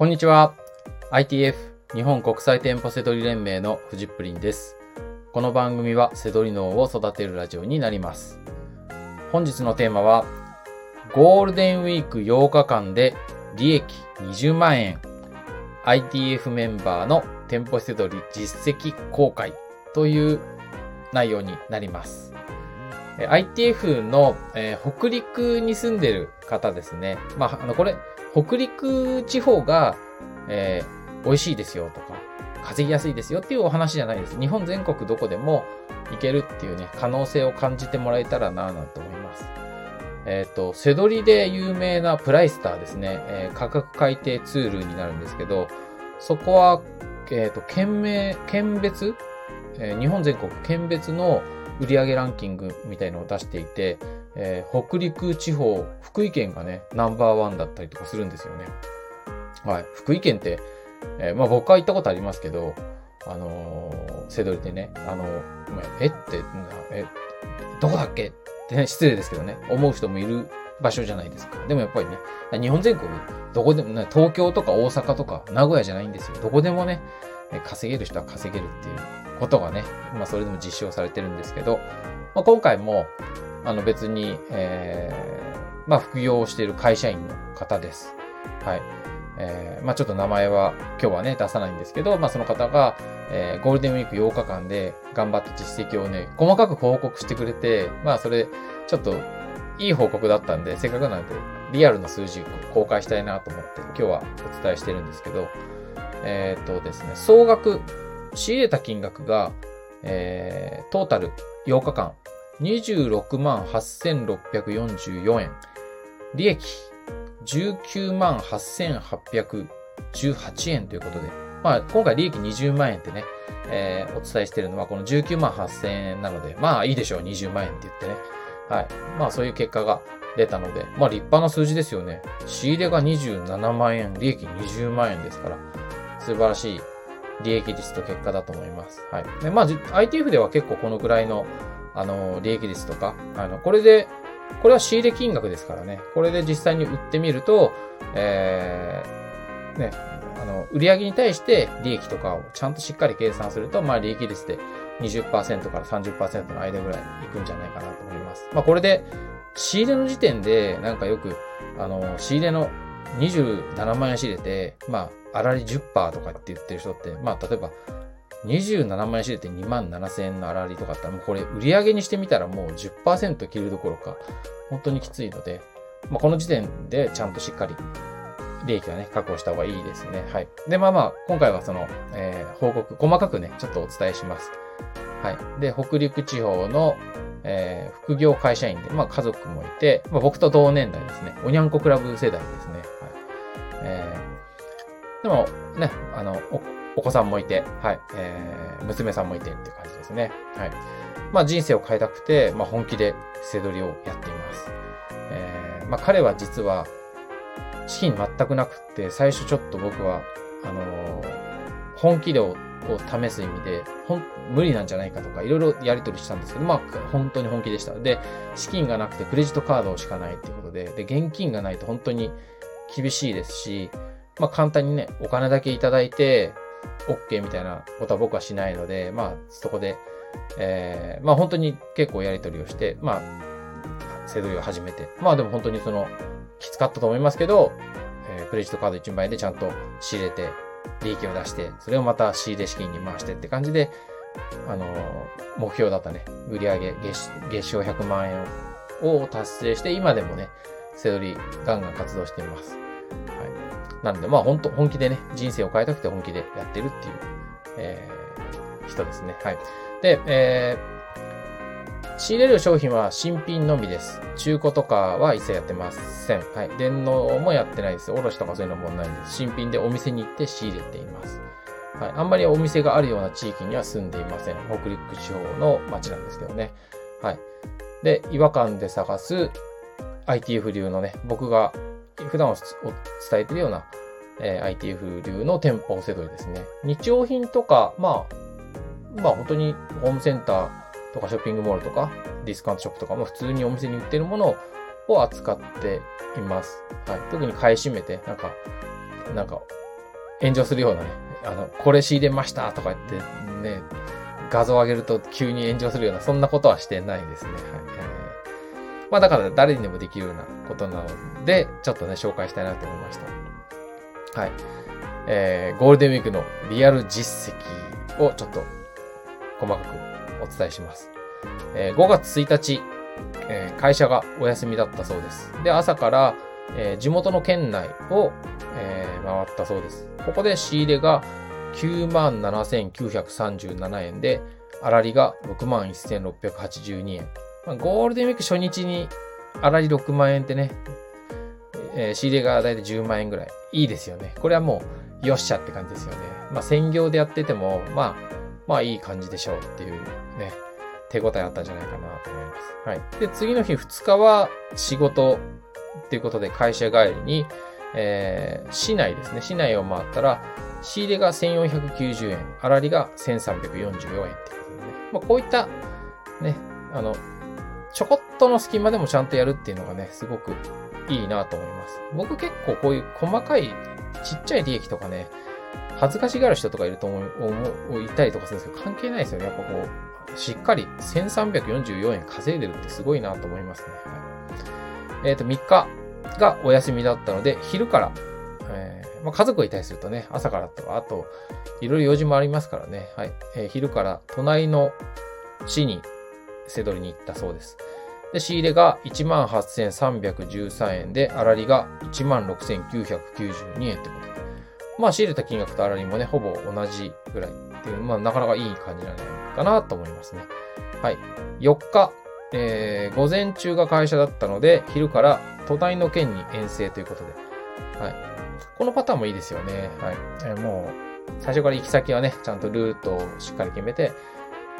こんにちは。ITF 日本国際店舗セドリ連盟のフジップリンです。この番組はセドリ脳を育てるラジオになります。本日のテーマは、ゴールデンウィーク8日間で利益20万円 ITF メンバーの店舗セドリ実績公開という内容になります。ITF の、えー北陸に住んでる方ですね。まあ、あの、これ、北陸地方が、えー美味しいですよとか、稼ぎやすいですよっていうお話じゃないです。日本全国どこでも行けるっていうね、可能性を感じてもらえたらなぁなんて思います。えっ、と、セドリで有名なプライスターですね、えー価格改定ツールになるんですけど、そこは、えっ、と、県名、県別、え日本全国県別の売上ランキングみたいのを出していて、えー北陸地方、福井県がね、ナンバーワンだったりとかするんですよね。はい。福井県って、えーまあ僕は行ったことありますけど、あのー、セドリでね、あのえって、え、どこだっけ？ってね、失礼ですけどね、思う人もいる場所じゃないですか。でもやっぱりね、日本全国、どこでもね、東京とか大阪とか名古屋じゃないんですよ。どこでもね、稼げる人は稼げるっていうことがね、まあそれでも実証されてるんですけど、まあ今回も、あの別に、えー、まあ副業をしている会社員の方です。はい。えーまあちょっと名前は今日はね出さないんですけど、まあその方が、えーゴールデンウィーク8日間で頑張った実績をね、細かく報告してくれて、まあそれちょっといい報告だったんで、せっかくなんでリアルな数字を公開したいなと思って今日はお伝えしてるんですけど、えーっとですね、総額、仕入れた金額が、えートータル8日間、26万8644円。利益、19万8818円ということで、まあ、今回利益20万円ってね、えーお伝えしてるのはこの19万8000円なので、まあいいでしょう、20万円って言ってね。はい。まあそういう結果が出たので、まあ立派な数字ですよね。仕入れが27万円、利益20万円ですから、素晴らしい利益率と結果だと思います。はい。で、まあ、ITF では結構このぐらいの、あの、利益率とか、あの、これで、これは仕入れ金額ですからね。これで実際に売ってみると、えー、ね、あの、売上に対して利益とかをちゃんとしっかり計算すると、まあ、利益率で20%から30%の間ぐらいいくんじゃないかなと思います。まあ、これで、仕入れの時点で、なんかよく、あの、仕入れの27万円仕入れて、まあ、粗利10%とかって言ってる人って、まあ、例えば、27万円仕入れて2万7千円の粗利とかあったら、もうこれ売上にしてみたらもう10%切るどころか、本当にきついので、まあ、この時点でちゃんとしっかり利益はね、確保した方がいいですね。はい。で、まあまあ、今回はその、えー報告、細かくね、ちょっとお伝えします。はい。で、北陸地方の、えー副業会社員で、まあ家族もいて、まあ僕と同年代ですね。おにゃんこクラブ世代ですね。はい。えーでも、ね、あの、お、子さんもいて、はい。えー娘さんもいてっていう感じですね。はい。まあ人生を変えたくて、まあ本気で背取りをやっています。えーまあ彼は実は、資金全くなくって、最初ちょっと僕は、あのー本気度を試す意味で、ほん、無理なんじゃないかとか、いろいろやり取りしたんですけど、まあ、本当に本気でした。で、資金がなくてクレジットカードしかないっていうことで、で、現金がないと本当に厳しいですし、まあ、簡単にね、お金だけいただいて、OK みたいなことは僕はしないので、まあ、そこで、えーまあ本当に結構やり取りをして、まあ、背取りを始めて、まあでも本当にその、きつかったと思いますけど、えークレジットカード1万円でちゃんと仕入れて、利益を出して、それをまた仕入れ資金に回してって感じで、あのー目標だったね、売上月月賞100万円を達成して、今でもね、背取りガンガン活動しています。なので、まあ本当本気でね、人生を変えたくて本気でやってるっていう、えー人ですね。はい。で、えー仕入れる商品は新品のみです。中古とかは一切やってません。はい。電脳もやってないです。卸とかそういうのもないです。新品でお店に行って仕入れています。はい。あんまりお店があるような地域には住んでいません。北陸地方の町なんですけどね。はい。で、違和感で探す ITF 流のね、僕が普段お伝えているような、えー ITF 流の店舗セドリですね。日用品とか、まあ、まあ本当にホームセンターとかショッピングモールとかディスカウントショップとかも普通にお店に売ってるものを扱っています。はい。特に買い占めて、なんか、なんか、炎上するようなね、あの、これ仕入れましたとか言ってね、画像を上げると急に炎上するような、そんなことはしてないですね。はい。まあだから誰にでもできるようなことなので、ちょっとね、紹介したいなと思いました。はい。えー、ゴールデンウィークのリアル実績をちょっと細かくお伝えします。えー、5月1日、えー、会社がお休みだったそうです。で、朝から、えー、地元の県内を、えー、回ったそうです。ここで仕入れが97,937円で、粗利が61,682円。まあ、ゴールデンウィーク初日に粗利6万円ってね、えー、仕入れがだいたい10万円ぐらい。いいですよね。これはもう、よっしゃって感じですよね。まあ、専業でやってても、まあ、まあいい感じでしょうっていうね、手応えあったんじゃないかなと思います。はい。で、次の日2日は仕事っていうことで会社帰りに、えー、市内ですね。市内を回ったら、仕入れが1490円、粗利が1344円ってことでね。まあ、こういった、ね、あの、ちょこっとの隙間でもちゃんとやるっていうのがね、すごくいいなと思います。僕結構こういう細かいちっちゃい利益とかね、恥ずかしがる人とかいると思う、いたりとかするんですけど、関係ないですよね。やっぱこう、しっかり1344円稼いでるってすごいなと思いますね。はい、えっ、ー、と、3日がお休みだったので、昼から、えー、まあ、家族がいたりするとね、朝からとか、あと、いろいろ用事もありますからね。はい。えー、昼から隣の市に背取りに行ったそうです。で、仕入れが18,313円で、粗利が16,992円ってことで。まあ、仕入れた金額と粗利もね、ほぼ同じぐらいっていう、まあ、なかなかいい感じなんじゃないかなと思いますね。はい。4日、えー、午前中が会社だったので、昼から隣の県に遠征ということで。はい。このパターンもいいですよね。はい。えー、もう、最初から行き先はね、ちゃんとルートをしっかり決めて、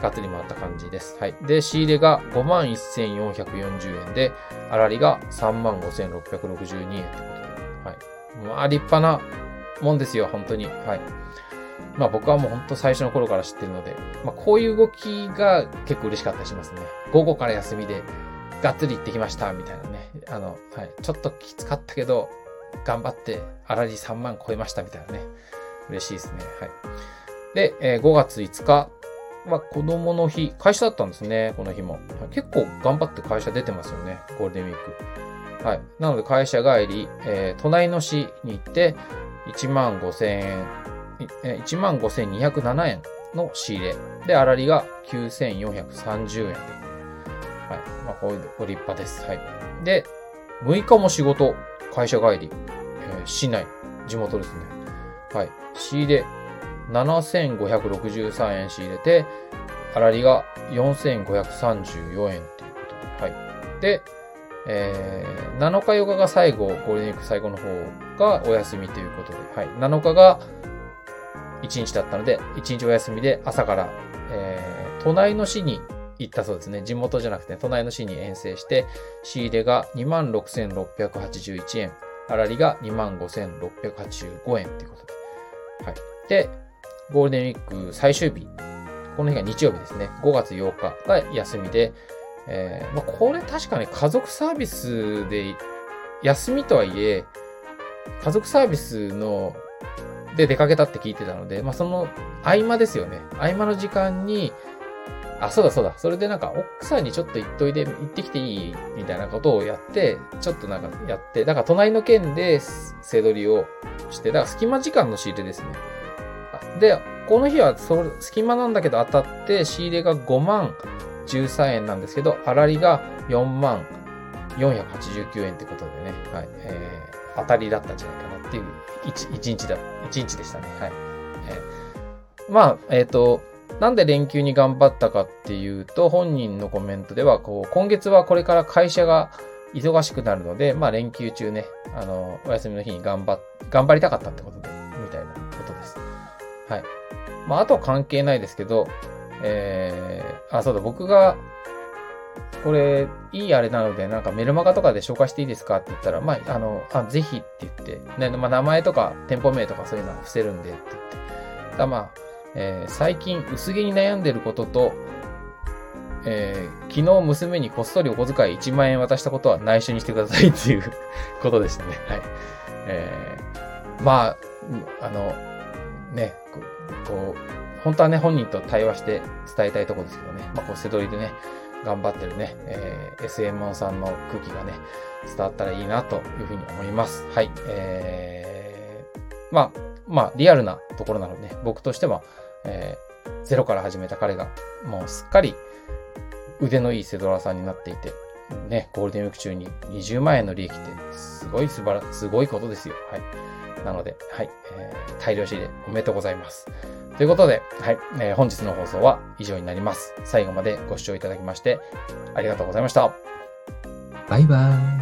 がっつり回った感じです。はい。で、仕入れが51,440円で、粗利が35,662円ということで、はい。まあ、立派なもんですよ、本当に。はい。まあ僕はもう本当最初の頃から知ってるので、まあこういう動きが結構嬉しかったりしますね。午後から休みで、がっつり行ってきました、みたいなね。あの、はい。ちょっときつかったけど、頑張って、粗利3万超えました、みたいなね。嬉しいですね。はい。で、えー、5月5日は子供の日、会社だったんですね、この日も。結構頑張って会社出てますよね、ゴールデンウィーク。はい。なので会社帰り、えー、隣の市に行って、1万5千円、1万5207円の仕入れ。で、粗利が9430円。はい。まあ、こういうご立派です。はい。で、6日も仕事、会社帰り、えー、市内、地元ですね。はい。仕入れ、7563円仕入れて、粗利が4534円ということで。はい。で、えー、7日8日が最後、ゴールデンウィーク最後の方がお休みということで、はい。7日が1日だったので、1日お休みで朝から、えー、隣の市に行ったそうですね。地元じゃなくて、隣の市に遠征して、仕入れが26,681円、粗利が25,685円ということで。はい。で、ゴールデンウィーク最終日。この日が日曜日ですね。5月8日が休みで、えー、まあ、これ確かに家族サービスで、休みとはいえ、家族サービスの、で出かけたって聞いてたので、まあ、その合間ですよね。合間の時間に、あ、そうだそうだ。それでなんか奥さんにちょっと行っといて、行ってきていいみたいなことをやって、ちょっとなんかやって、だから隣の県で背取りをして、だから隙間時間の仕入れですね。で、この日はそ隙間なんだけど当たって仕入れが5万13円なんですけど、粗利が4万489円ってことでね、はい、えー、当たりだったんじゃないかなっていう1、1日だ、1日でしたね。はい。えー、まあ、えっ、ー、と、なんで連休に頑張ったかっていうと、本人のコメントでは、こう、今月はこれから会社が忙しくなるので、まあ連休中ね、あの、お休みの日に頑張、頑張りたかったってことで、はい。まあ、あとは関係ないですけど、えー、あ、そうだ、僕が、これ、いいあれなので、なんかメルマガとかで紹介していいですかって言ったら、まあ、あの、あ、ぜひって言って、ね、まあ、名前とか店舗名とかそういうのは伏せるんでって言って。だまあ、えー、最近薄毛に悩んでることと、えー、昨日娘にこっそりお小遣い1万円渡したことは内緒にしてくださいっていう ことでしたね。はい。えー、まあ、あの、ね、こう、本当はね、本人と対話して伝えたいところですけどね、まあ、こう、背取りでね、頑張ってるね、えー、SMO さんの空気がね、伝わったらいいなというふうに思います。はい。えー、まあ、まあ、リアルなところなので、ね、僕としては、えー、ゼロから始めた彼が、もうすっかり腕のいいセドラさんになっていて、ね、ゴールデンウィーク中に20万円の利益ってすごい素晴ら、すごいことですよ。はい。なので、はい、えー、大量仕入れおめでとうございます。ということで、はい、えー、本日の放送は以上になります。最後までご視聴いただきまして、ありがとうございました。バイバーイ。